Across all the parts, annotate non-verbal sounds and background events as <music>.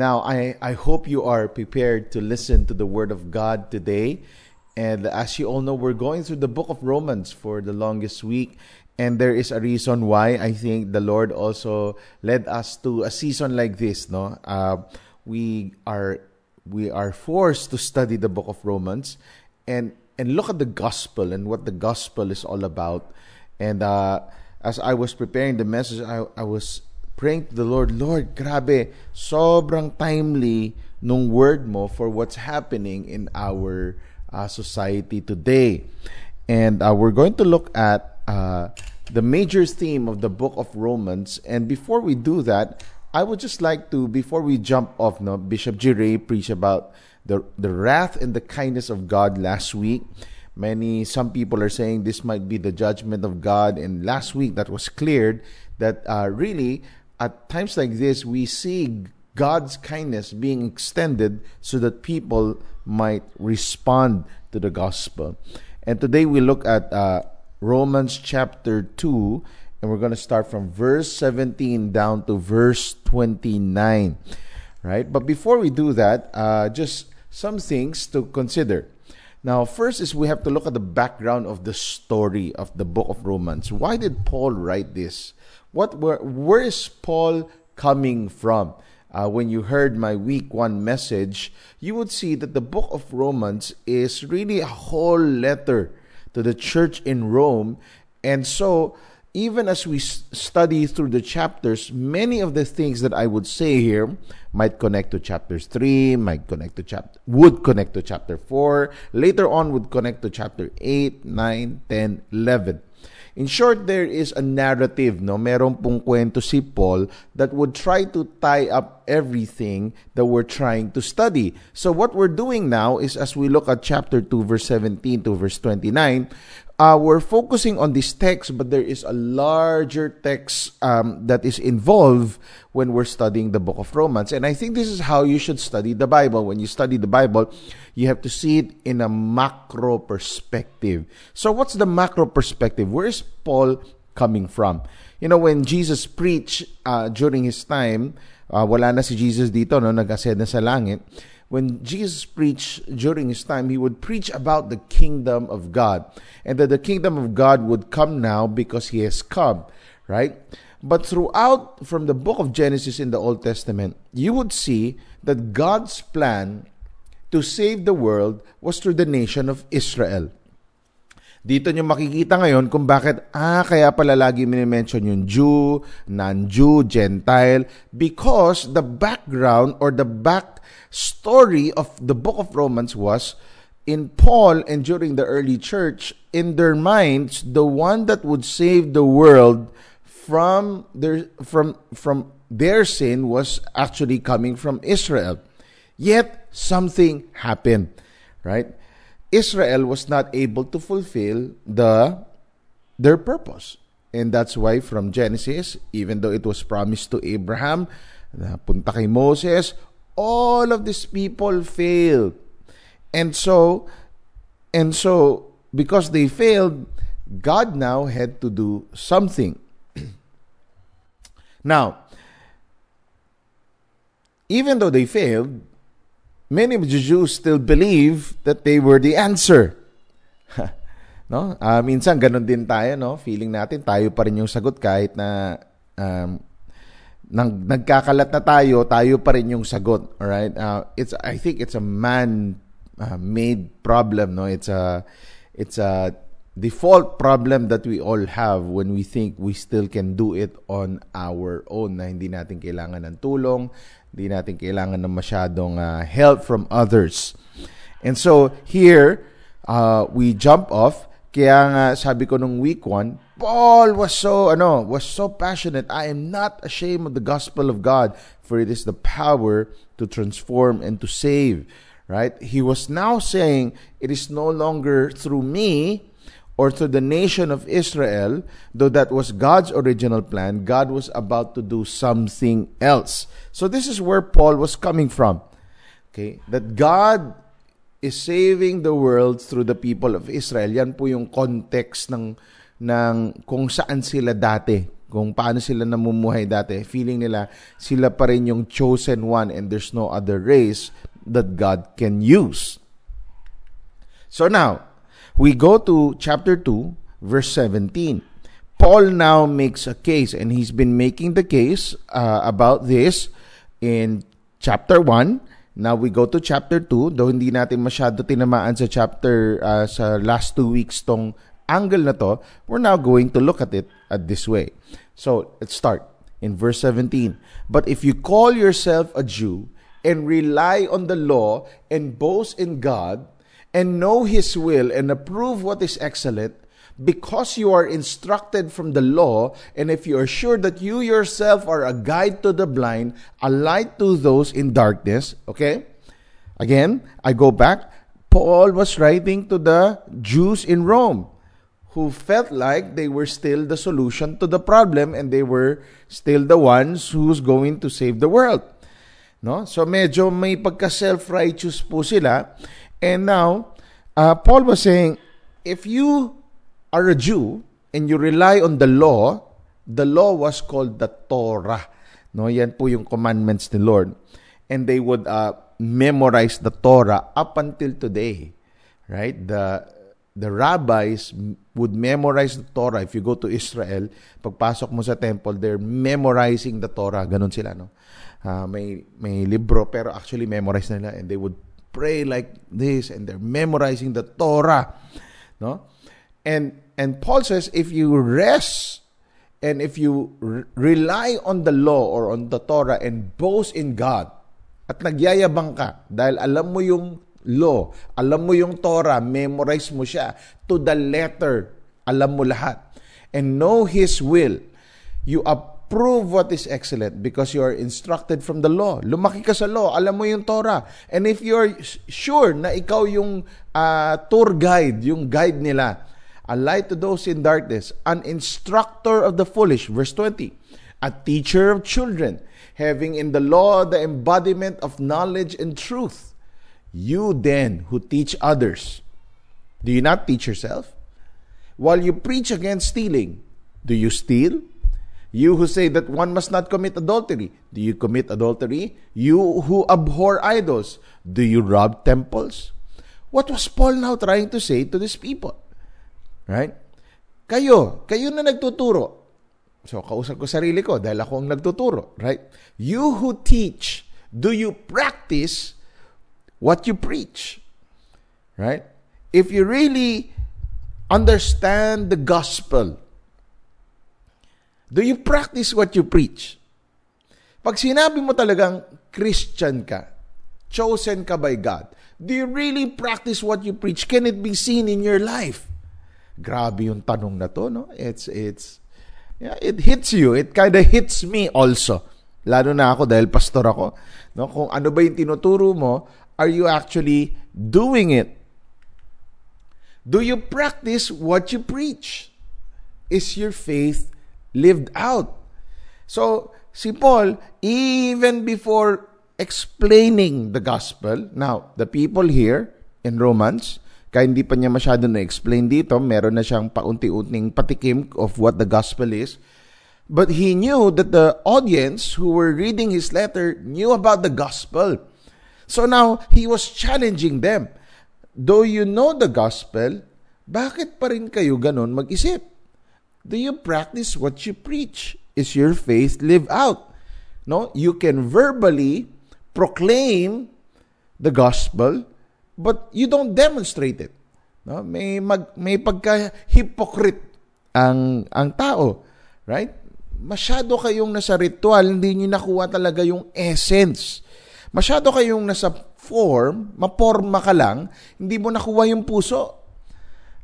Now, I, I hope you are prepared to listen to the Word of God today. And as you all know, we're going through the book of Romans for the longest week. And there is a reason why I think the Lord also led us to a season like this. No, uh, we are we are forced to study the book of Romans and and look at the gospel and what the gospel is all about. And uh, as I was preparing the message, I, I was praying to the Lord, Lord, grabe, sobrang timely nung word mo for what's happening in our uh, society today. And uh, we're going to look at uh, the major theme of the book of Romans. And before we do that, I would just like to, before we jump off, no, Bishop G. Ray preached about the, the wrath and the kindness of God last week. Many, some people are saying this might be the judgment of God. And last week that was cleared that uh, really, at times like this, we see God's kindness being extended so that people might respond to the gospel. And today we look at uh, Romans chapter 2, and we're going to start from verse 17 down to verse 29. Right? But before we do that, uh, just some things to consider. Now, first is we have to look at the background of the story of the book of Romans. Why did Paul write this? What where, where is Paul coming from? Uh, when you heard my week one message, you would see that the book of Romans is really a whole letter to the church in Rome. And so, even as we study through the chapters, many of the things that I would say here might connect to chapters 3, might connect to chapter would connect to chapter 4, later on would connect to chapter 8, 9, 10, 11. In short, there is a narrative, no? Meron pong kwento si Paul that would try to tie up everything that we're trying to study. So what we're doing now is as we look at chapter 2 verse 17 to verse 29, uh, we're focusing on this text, but there is a larger text um, that is involved when we're studying the book of Romans. And I think this is how you should study the Bible. When you study the Bible, you have to see it in a macro perspective. So, what's the macro perspective? Where is Paul coming from? You know, when Jesus preached uh, during his time, uh, wala na si Jesus dito, no, nag-ascend na sa langit when Jesus preached during his time, he would preach about the kingdom of God and that the kingdom of God would come now because he has come, right? But throughout from the book of Genesis in the Old Testament, you would see that God's plan to save the world was through the nation of Israel. Dito nyo makikita ngayon kung bakit, ah, kaya pala lagi minimension yung Jew, non-Jew, Gentile, because the background or the back story of the book of Romans was in Paul and during the early church, in their minds, the one that would save the world from their from from their sin was actually coming from Israel. Yet something happened, right? Israel was not able to fulfill the their purpose. And that's why from Genesis, even though it was promised to Abraham, punta kay Moses, all of these people failed. And so, and so, because they failed, God now had to do something. <clears throat> now, even though they failed, many of the Jews still believe that they were the answer. <laughs> no? Uh, minsan ganun din tayo, no? Feeling natin tayo pa rin yung sagot kahit na um, nang, nagkakalat na tayo, tayo pa rin yung sagot. All right? Uh, it's I think it's a man uh, made problem, no? It's a it's a default problem that we all have when we think we still can do it on our own na hindi natin kailangan ng tulong, hindi natin kailangan ng masyadong uh, help from others. And so here, uh, we jump off. Kaya nga sabi ko nung week one, Paul was so ano, was so passionate. I am not ashamed of the gospel of God, for it is the power to transform and to save. Right? He was now saying, it is no longer through me, or to the nation of Israel, though that was God's original plan, God was about to do something else. So this is where Paul was coming from. Okay? That God is saving the world through the people of Israel. Yan po yung context ng ng kung saan sila dati kung paano sila namumuhay dati, feeling nila sila pa rin yung chosen one and there's no other race that God can use. So now, we go to chapter 2, verse 17. Paul now makes a case, and he's been making the case uh, about this in chapter 1. Now we go to chapter 2, though hindi natin masyado tinamaan sa chapter, uh, sa last two weeks tong angle na to, we're now going to look at it at this way. So, let's start in verse 17. But if you call yourself a Jew and rely on the law and boast in God and know His will and approve what is excellent, because you are instructed from the law, and if you are sure that you yourself are a guide to the blind, a light to those in darkness, okay? Again, I go back. Paul was writing to the Jews in Rome who felt like they were still the solution to the problem and they were still the ones who's going to save the world. No? So medyo may pagka self-righteous po sila. And now, uh, Paul was saying, if you are a Jew and you rely on the law, the law was called the Torah. No, yan po yung commandments ni Lord. And they would uh, memorize the Torah up until today. Right? The the rabbis would memorize the Torah. If you go to Israel, pagpasok mo sa temple, they're memorizing the Torah. Ganon sila, no? Uh, may, may libro, pero actually memorize nila and they would pray like this and they're memorizing the Torah, no? And, and Paul says, if you rest and if you re- rely on the law or on the Torah and boast in God, at nagyayabang ka dahil alam mo yung law. Alam mo yung Torah, memorize mo siya to the letter. Alam mo lahat. And know His will. You approve what is excellent because you are instructed from the law. Lumaki ka sa law, alam mo yung Torah. And if you're sure na ikaw yung uh, tour guide, yung guide nila, a light to those in darkness, an instructor of the foolish, verse 20, a teacher of children, having in the law the embodiment of knowledge and truth You then who teach others, do you not teach yourself? While you preach against stealing, do you steal? You who say that one must not commit adultery, do you commit adultery? You who abhor idols, do you rob temples? What was Paul now trying to say to these people? Right? Kayo, kayo na nagtuturo. So, kausap ko sarili ko dahil ako ang nagtuturo. Right? You who teach, do you practice what you preach. Right? If you really understand the gospel, do you practice what you preach? Pag sinabi mo talagang Christian ka, chosen ka by God, do you really practice what you preach? Can it be seen in your life? Grabe yung tanong na to, no? It's, it's, yeah, it hits you. It kind of hits me also. Lalo na ako dahil pastor ako. No? Kung ano ba yung tinuturo mo, are you actually doing it? Do you practice what you preach? Is your faith lived out? So, si Paul, even before explaining the gospel, now, the people here in Romans, kaya hindi pa niya masyado na-explain dito, meron na siyang paunti-unting patikim of what the gospel is. But he knew that the audience who were reading his letter knew about the gospel. So now, he was challenging them. Though you know the gospel, bakit pa rin kayo ganon mag-isip? Do you practice what you preach? Is your faith lived out? No, you can verbally proclaim the gospel, but you don't demonstrate it. No, may mag, may pagka hypocrite ang ang tao, right? Masyado kayong nasa ritual, hindi niyo nakuha talaga yung essence Masyado kayong nasa form, maporma ka lang, hindi mo nakuha yung puso.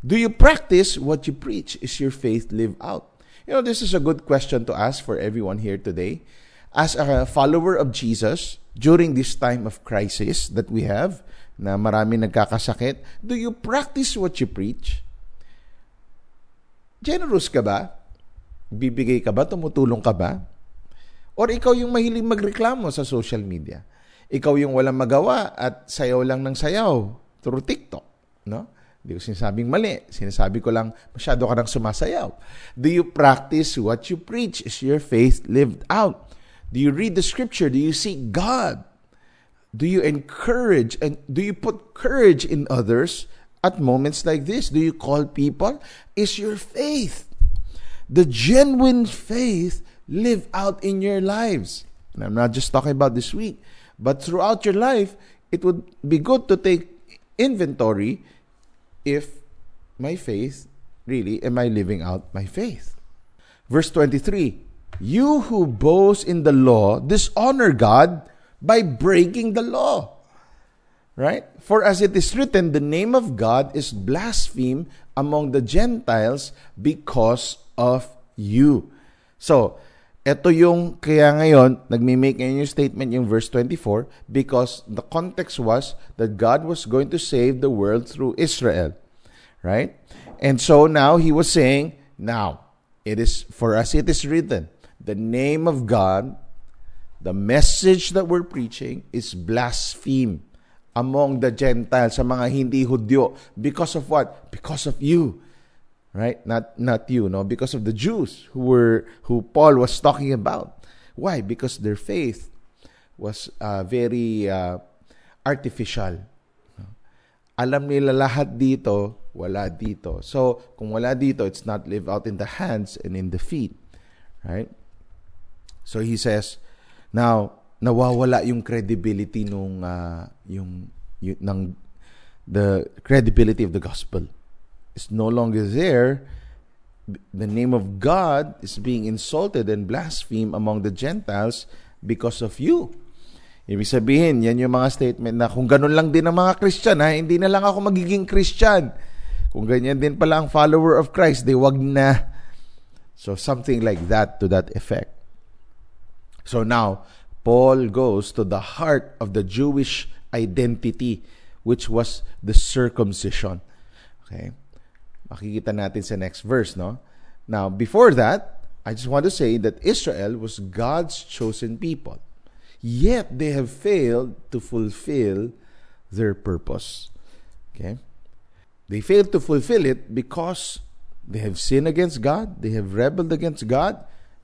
Do you practice what you preach? Is your faith lived out? You know, this is a good question to ask for everyone here today. As a follower of Jesus, during this time of crisis that we have, na marami nagkakasakit, do you practice what you preach? Generous ka ba? Bibigay ka ba? Tumutulong ka ba? Or ikaw yung mahiling magreklamo sa social media? ikaw yung walang magawa at sayaw lang ng sayaw through TikTok, no? Hindi ko sinasabing mali. Sinasabi ko lang, masyado ka nang sumasayaw. Do you practice what you preach? Is your faith lived out? Do you read the scripture? Do you seek God? Do you encourage and do you put courage in others at moments like this? Do you call people? Is your faith, the genuine faith, live out in your lives? And I'm not just talking about this week, but throughout your life, it would be good to take inventory if my faith, really, am I living out my faith? Verse 23 You who boast in the law dishonor God by breaking the law. Right? For as it is written, the name of God is blasphemed among the Gentiles because of you. So, ito yung, kaya ngayon, nagme-make ngayon yung statement yung verse 24 because the context was that God was going to save the world through Israel. Right? And so now he was saying, now, it is, for us it is written, the name of God The message that we're preaching is blaspheme among the Gentiles, sa mga hindi Hudyo. Because of what? Because of you. Right? Not not you, no? Because of the Jews who were who Paul was talking about. Why? Because their faith was uh, very uh, artificial. Alam nila lahat dito, wala dito. So, kung wala dito, it's not live out in the hands and in the feet. Right? So he says, Now, nawawala yung credibility nung uh, yung, yung ng the credibility of the gospel. It's no longer there. The name of God is being insulted and blasphemed among the Gentiles because of you. Ibig sabihin, yan yung mga statement na kung ganun lang din ang mga Christian, ha, hindi na lang ako magiging Christian. Kung ganyan din pala ang follower of Christ, di wag na. So something like that to that effect. So now, Paul goes to the heart of the Jewish identity, which was the circumcision. Okay? Makikita natin sa next verse, no? Now, before that, I just want to say that Israel was God's chosen people. Yet they have failed to fulfill their purpose. Okay? They failed to fulfill it because they have sinned against God, they have rebelled against God,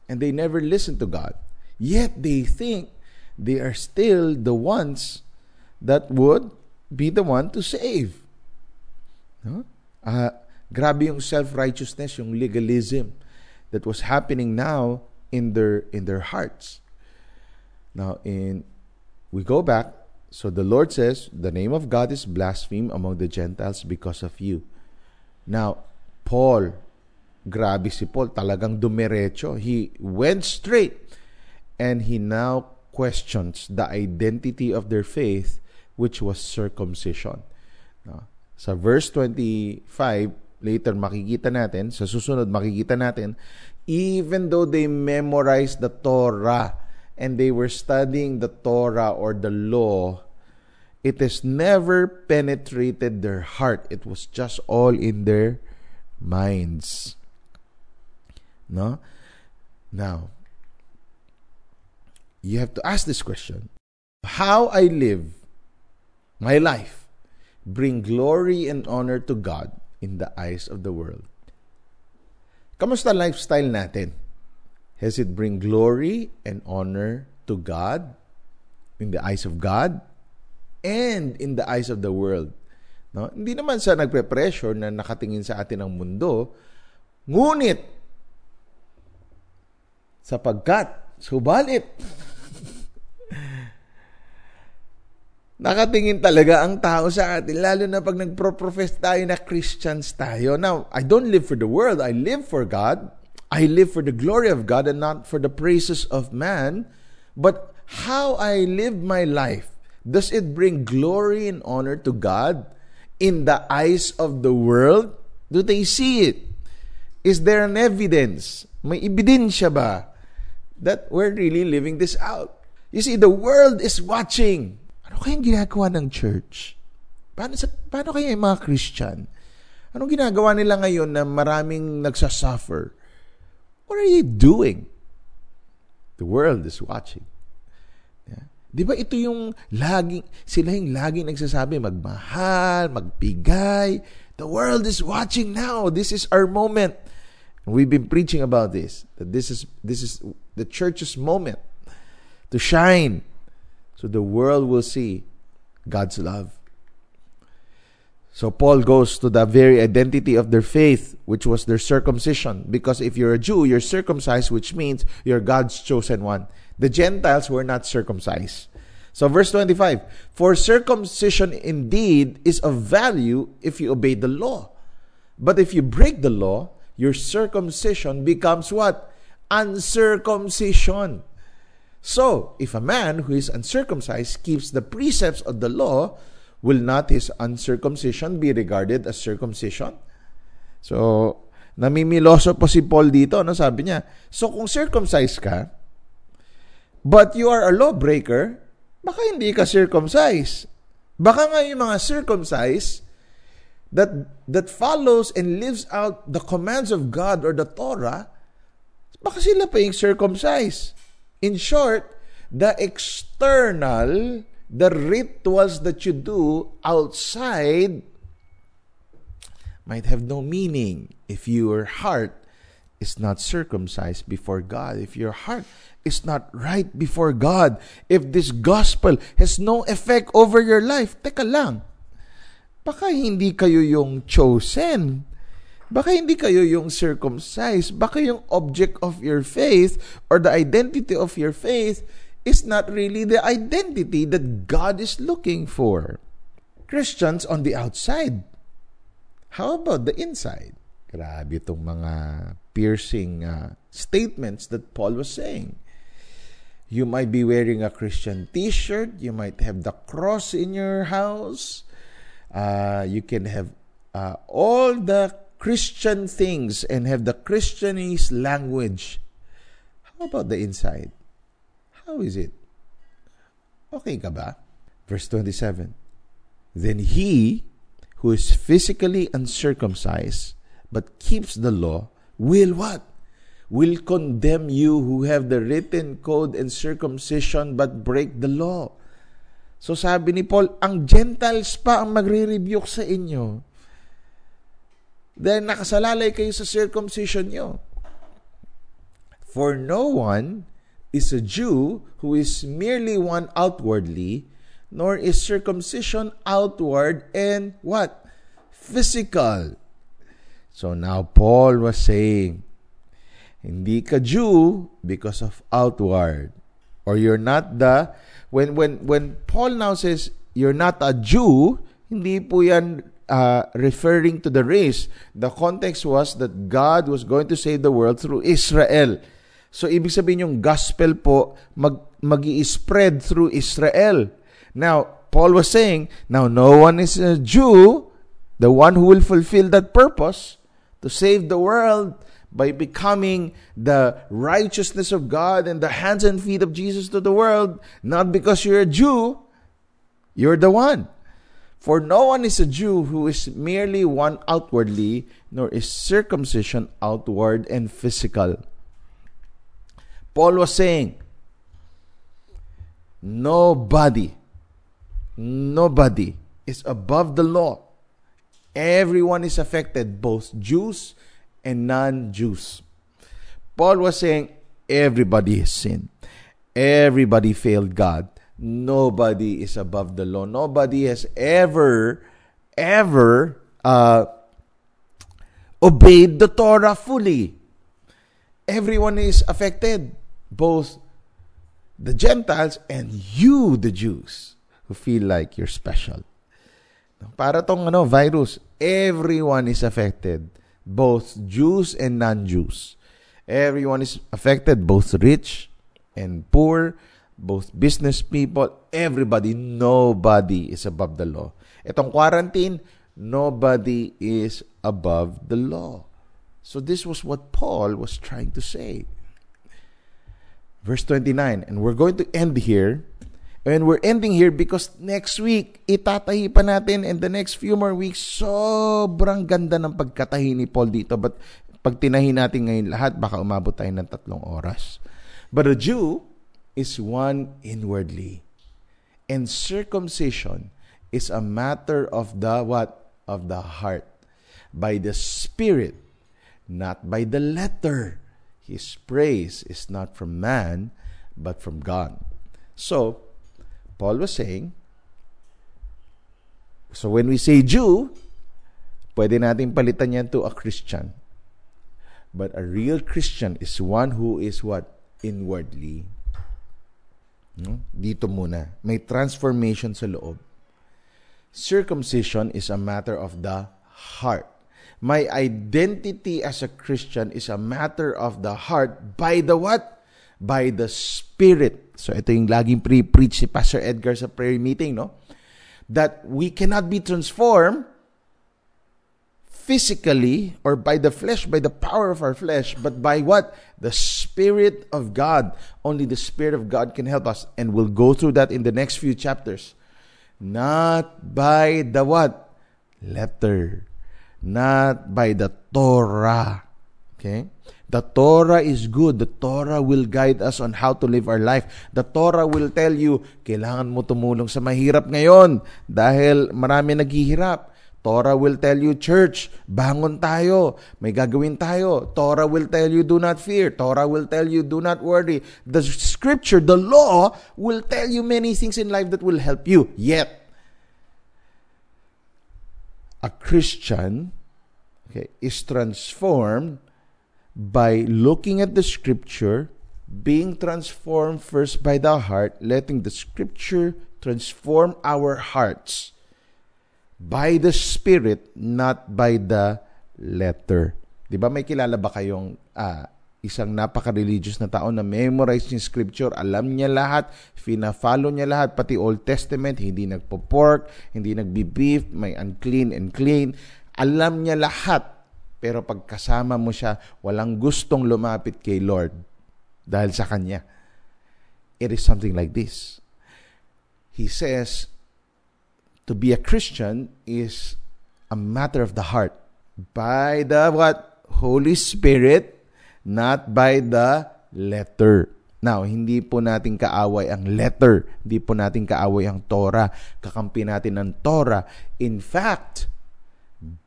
and they never listened to God. Yet they think they are still the ones that would be the one to save. No? Uh, grabe yung self-righteousness, yung legalism that was happening now in their in their hearts. Now in we go back, so the Lord says, the name of God is blasphemed among the Gentiles because of you. Now, Paul, grabe si Paul, talagang dumiretso. He went straight and he now questions the identity of their faith, which was circumcision. No? Sa verse 25, later makikita natin, sa susunod makikita natin, even though they memorized the Torah and they were studying the Torah or the law, it has never penetrated their heart. It was just all in their minds. No? Now, you have to ask this question How I live my life bring glory and honor to God in the eyes of the world. Kamusta lifestyle natin? Has it bring glory and honor to God in the eyes of God and in the eyes of the world? No? Hindi naman sa nagpe-pressure na nakatingin sa atin ang mundo, ngunit sapagkat, subalit, nakatingin talaga ang tao sa atin, lalo na pag nagpro-profess tayo na Christians tayo. Now, I don't live for the world, I live for God. I live for the glory of God and not for the praises of man. But how I live my life, does it bring glory and honor to God in the eyes of the world? Do they see it? Is there an evidence? May ebidensya ba that we're really living this out? You see, the world is watching. Ano kayang ginagawa ng church? Paano, sa, paano kaya yung mga Christian? Anong ginagawa nila ngayon na maraming nagsasuffer? What are you doing? The world is watching. Yeah. Di ba ito yung laging, sila yung laging nagsasabi, magmahal, magbigay. The world is watching now. This is our moment. We've been preaching about this. That this is this is the church's moment to shine. So the world will see God's love. So Paul goes to the very identity of their faith, which was their circumcision. Because if you're a Jew, you're circumcised, which means you're God's chosen one. The Gentiles were not circumcised. So verse 25, For circumcision indeed is of value if you obey the law. But if you break the law, your circumcision becomes what? Uncircumcision. So, if a man who is uncircumcised keeps the precepts of the law, will not his uncircumcision be regarded as circumcision? So, namimiloso po si Paul dito, no? Sabi niya, so kung circumcised ka, but you are a lawbreaker, baka hindi ka circumcised. Baka nga yung mga circumcised that that follows and lives out the commands of God or the Torah, baka sila pa yung circumcised. In short, the external, the rituals that you do outside might have no meaning if your heart is not circumcised before God, if your heart is not right before God, if this gospel has no effect over your life, teka lang, baka hindi kayo yung chosen. Baka hindi kayo yung circumcised. Baka yung object of your faith or the identity of your faith is not really the identity that God is looking for. Christians on the outside. How about the inside? Grabe itong mga piercing uh, statements that Paul was saying. You might be wearing a Christian t shirt. You might have the cross in your house. Uh, you can have uh, all the Christian things and have the Christianese language. How about the inside? How is it? Okay ka ba? Verse 27. Then he who is physically uncircumcised but keeps the law will what? will condemn you who have the written code and circumcision but break the law. So sabi ni Paul, ang Gentiles pa ang magre-rebuke sa inyo. Dahil nakasalalay kayo sa circumcision nyo. For no one is a Jew who is merely one outwardly, nor is circumcision outward and what? Physical. So now Paul was saying, hindi ka Jew because of outward. Or you're not the when when when Paul now says you're not a Jew, hindi po yan uh, referring to the race. The context was that God was going to save the world through Israel. So ibig sabihin yung gospel po mag magi-spread through Israel. Now, Paul was saying, now no one is a Jew, the one who will fulfill that purpose to save the world by becoming the righteousness of God and the hands and feet of Jesus to the world, not because you're a Jew, you're the one. For no one is a Jew who is merely one outwardly, nor is circumcision outward and physical. Paul was saying, nobody, nobody is above the law. Everyone is affected, both Jews and non-Jews. Paul was saying everybody has sinned. Everybody failed God. Nobody is above the law. Nobody has ever, ever uh, obeyed the Torah fully. Everyone is affected, both the Gentiles and you, the Jews, who feel like you're special. Para tong ano, virus, everyone is affected both Jews and non-Jews. Everyone is affected, both rich and poor, both business people, everybody, nobody is above the law. Itong quarantine, nobody is above the law. So this was what Paul was trying to say. Verse 29, and we're going to end here And we're ending here because next week, itatahi pa natin and the next few more weeks, sobrang ganda ng pagkatahi ni Paul dito. But pag tinahi natin ngayon lahat, baka umabot tayo ng tatlong oras. But a Jew is one inwardly. And circumcision is a matter of the what? Of the heart. By the Spirit, not by the letter. His praise is not from man, but from God. So, Paul was saying, so when we say Jew, pwede natin palitan yan to a Christian. But a real Christian is one who is what? Inwardly. No? Dito muna. May transformation sa loob. Circumcision is a matter of the heart. My identity as a Christian is a matter of the heart by the what? By the Spirit. So ito yung laging pre-preach si Pastor Edgar sa prayer meeting, no? That we cannot be transformed physically or by the flesh, by the power of our flesh, but by what? The of God. Only the Spirit of God can help us. And we'll go through that in the next few chapters. Not by the what? Letter. Not by the Torah. Okay? The Torah is good. The Torah will guide us on how to live our life. The Torah will tell you, kailangan mo tumulong sa mahirap ngayon dahil marami naghihirap. Torah will tell you, church, bangon tayo. May gagawin tayo. Torah will tell you, do not fear. Torah will tell you, do not worry. The scripture, the law, will tell you many things in life that will help you. Yet, a Christian okay, is transformed by looking at the scripture, being transformed first by the heart, letting the scripture transform our hearts by the Spirit, not by the letter. Di ba may kilala ba kayong uh, isang napaka-religious na tao na memorize yung scripture, alam niya lahat, fina-follow niya lahat, pati Old Testament, hindi nagpo-pork, hindi nagbi-beef, may unclean and clean. Alam niya lahat. Pero pagkasama mo siya, walang gustong lumapit kay Lord dahil sa Kanya. It is something like this. He says, to be a Christian is a matter of the heart by the what Holy Spirit not by the letter Now, hindi po natin kaaway ang letter. Hindi po natin kaaway ang Torah. Kakampi natin ang Torah. In fact,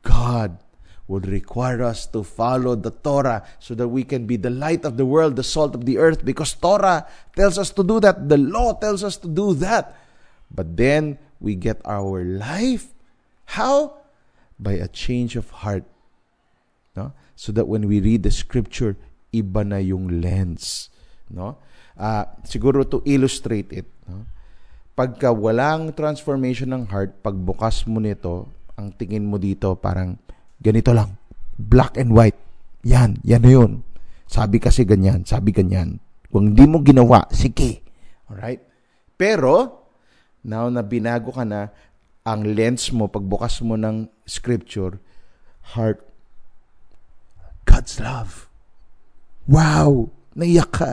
God would require us to follow the Torah so that we can be the light of the world, the salt of the earth, because Torah tells us to do that. The law tells us to do that. But then, we get our life. How? By a change of heart. No? So that when we read the scripture, iba na yung lens. No? Uh, siguro to illustrate it. No? Pagka walang transformation ng heart, pagbukas mo nito, ang tingin mo dito parang ganito lang. Black and white. Yan, yan na yun. Sabi kasi ganyan, sabi ganyan. Kung hindi mo ginawa, sige. Alright? Pero, now na binago ka na, ang lens mo, pagbukas mo ng scripture, heart, God's love. Wow! Naiyak ka.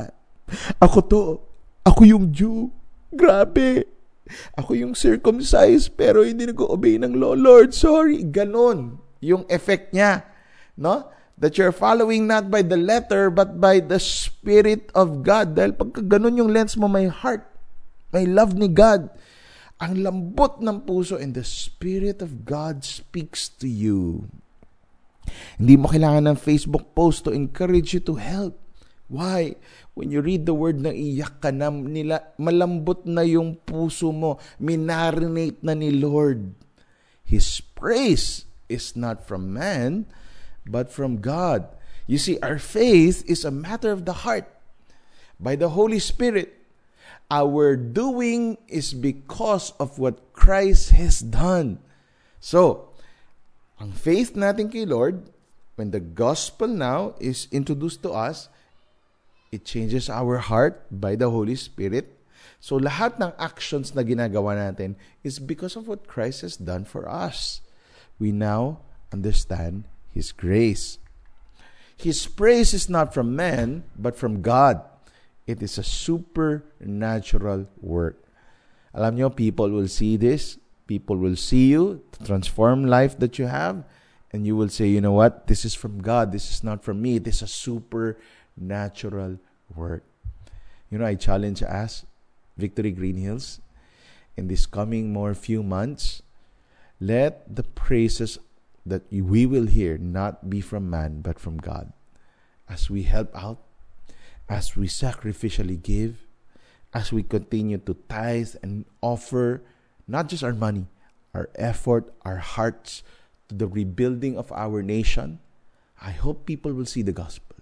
Ako to. Ako yung Jew. Grabe. Ako yung circumcised pero hindi nag-obey ng law. Lord, sorry. Ganon. Yung effect niya. No? That you're following not by the letter but by the Spirit of God. Dahil pagka ganon yung lens mo, may heart. May love ni God ang lambot ng puso and the Spirit of God speaks to you. Hindi mo kailangan ng Facebook post to encourage you to help. Why? When you read the word na iyak ka na, nila, malambot na yung puso mo. Minarinate na ni Lord. His praise is not from man, but from God. You see, our faith is a matter of the heart. By the Holy Spirit, our doing is because of what Christ has done. So, ang faith natin kay Lord, when the gospel now is introduced to us, it changes our heart by the Holy Spirit. So, lahat ng actions na ginagawa natin is because of what Christ has done for us. We now understand His grace. His praise is not from man, but from God. It is a supernatural work. Alam nyo, people will see this. People will see you, transform life that you have, and you will say, you know what? This is from God. This is not from me. This is a supernatural work. You know, I challenge us, Victory Green Hills, in this coming more few months, let the praises that we will hear not be from man but from God. As we help out, as we sacrificially give, as we continue to tithe and offer not just our money, our effort, our hearts to the rebuilding of our nation, I hope people will see the gospel.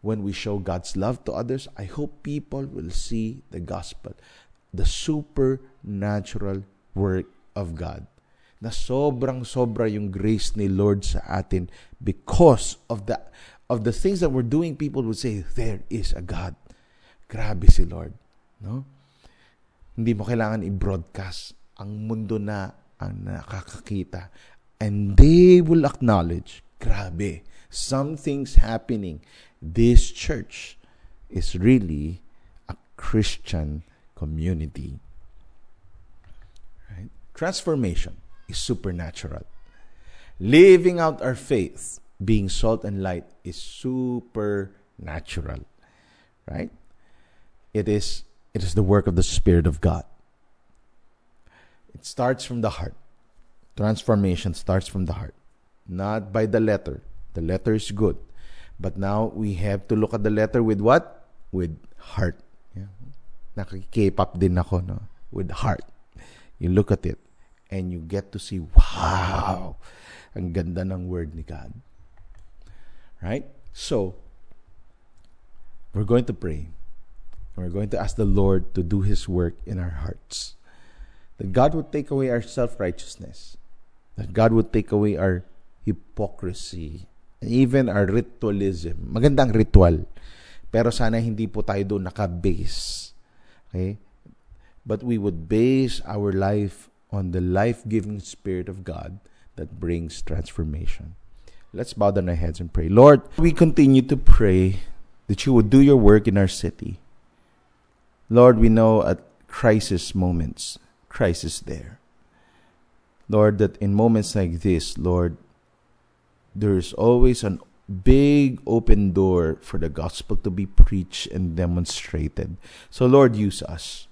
When we show God's love to others, I hope people will see the gospel, the supernatural work of God. Na sobrang sobra yung grace ni Lord sa atin because of the of the things that we're doing, people would say, there is a God. Grabe si Lord. No? Hindi mo kailangan i-broadcast. Ang mundo na ang nakakakita. And they will acknowledge, grabe, something's happening. This church is really a Christian community. Right? Transformation is supernatural. Living out our faith, being salt and light, is supernatural. Right? It is it is the work of the Spirit of God. It starts from the heart. Transformation starts from the heart, not by the letter. The letter is good. But now we have to look at the letter with what? With heart. Yeah. Din ako, no? With heart. You look at it and you get to see, wow, ang ganda ng word ni God. Right? So, we're going to pray. And we're going to ask the Lord to do His work in our hearts. That God would take away our self righteousness. That God would take away our hypocrisy. And even our ritualism. Magandang ritual. Pero sana hindi po tayo doon naka-base. Okay? But we would base our life on the life-giving Spirit of God that brings transformation. Let's bow down our heads and pray. Lord, we continue to pray that you would do your work in our city. Lord, we know at crisis moments, crisis there. Lord, that in moments like this, Lord, there's always a big open door for the gospel to be preached and demonstrated. So, Lord, use us.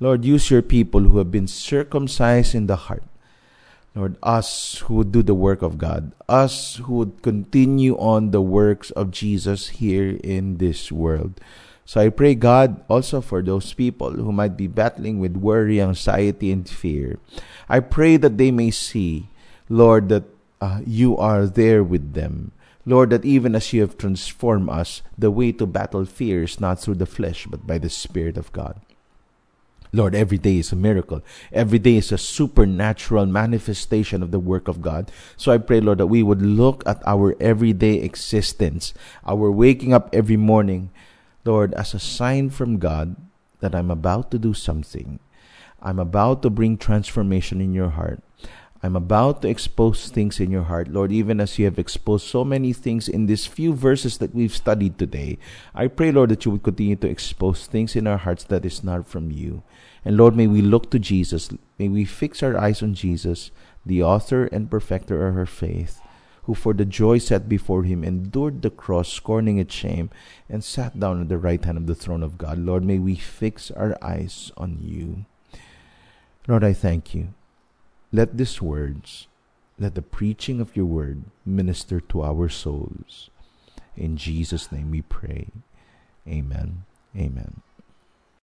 Lord, use your people who have been circumcised in the heart. Lord, us who would do the work of God, us who would continue on the works of Jesus here in this world. So I pray, God, also for those people who might be battling with worry, anxiety, and fear. I pray that they may see, Lord, that uh, you are there with them. Lord, that even as you have transformed us, the way to battle fear is not through the flesh, but by the Spirit of God. Lord, every day is a miracle. Every day is a supernatural manifestation of the work of God. So I pray, Lord, that we would look at our everyday existence, our waking up every morning, Lord, as a sign from God that I'm about to do something. I'm about to bring transformation in your heart. I'm about to expose things in your heart, Lord, even as you have exposed so many things in these few verses that we've studied today. I pray, Lord, that you would continue to expose things in our hearts that is not from you. And Lord, may we look to Jesus. May we fix our eyes on Jesus, the author and perfecter of our faith who for the joy set before him endured the cross, scorning its shame, and sat down at the right hand of the throne of God. Lord, may we fix our eyes on you. Lord, I thank you. Let these words, let the preaching of your word minister to our souls. In Jesus' name we pray. Amen. Amen.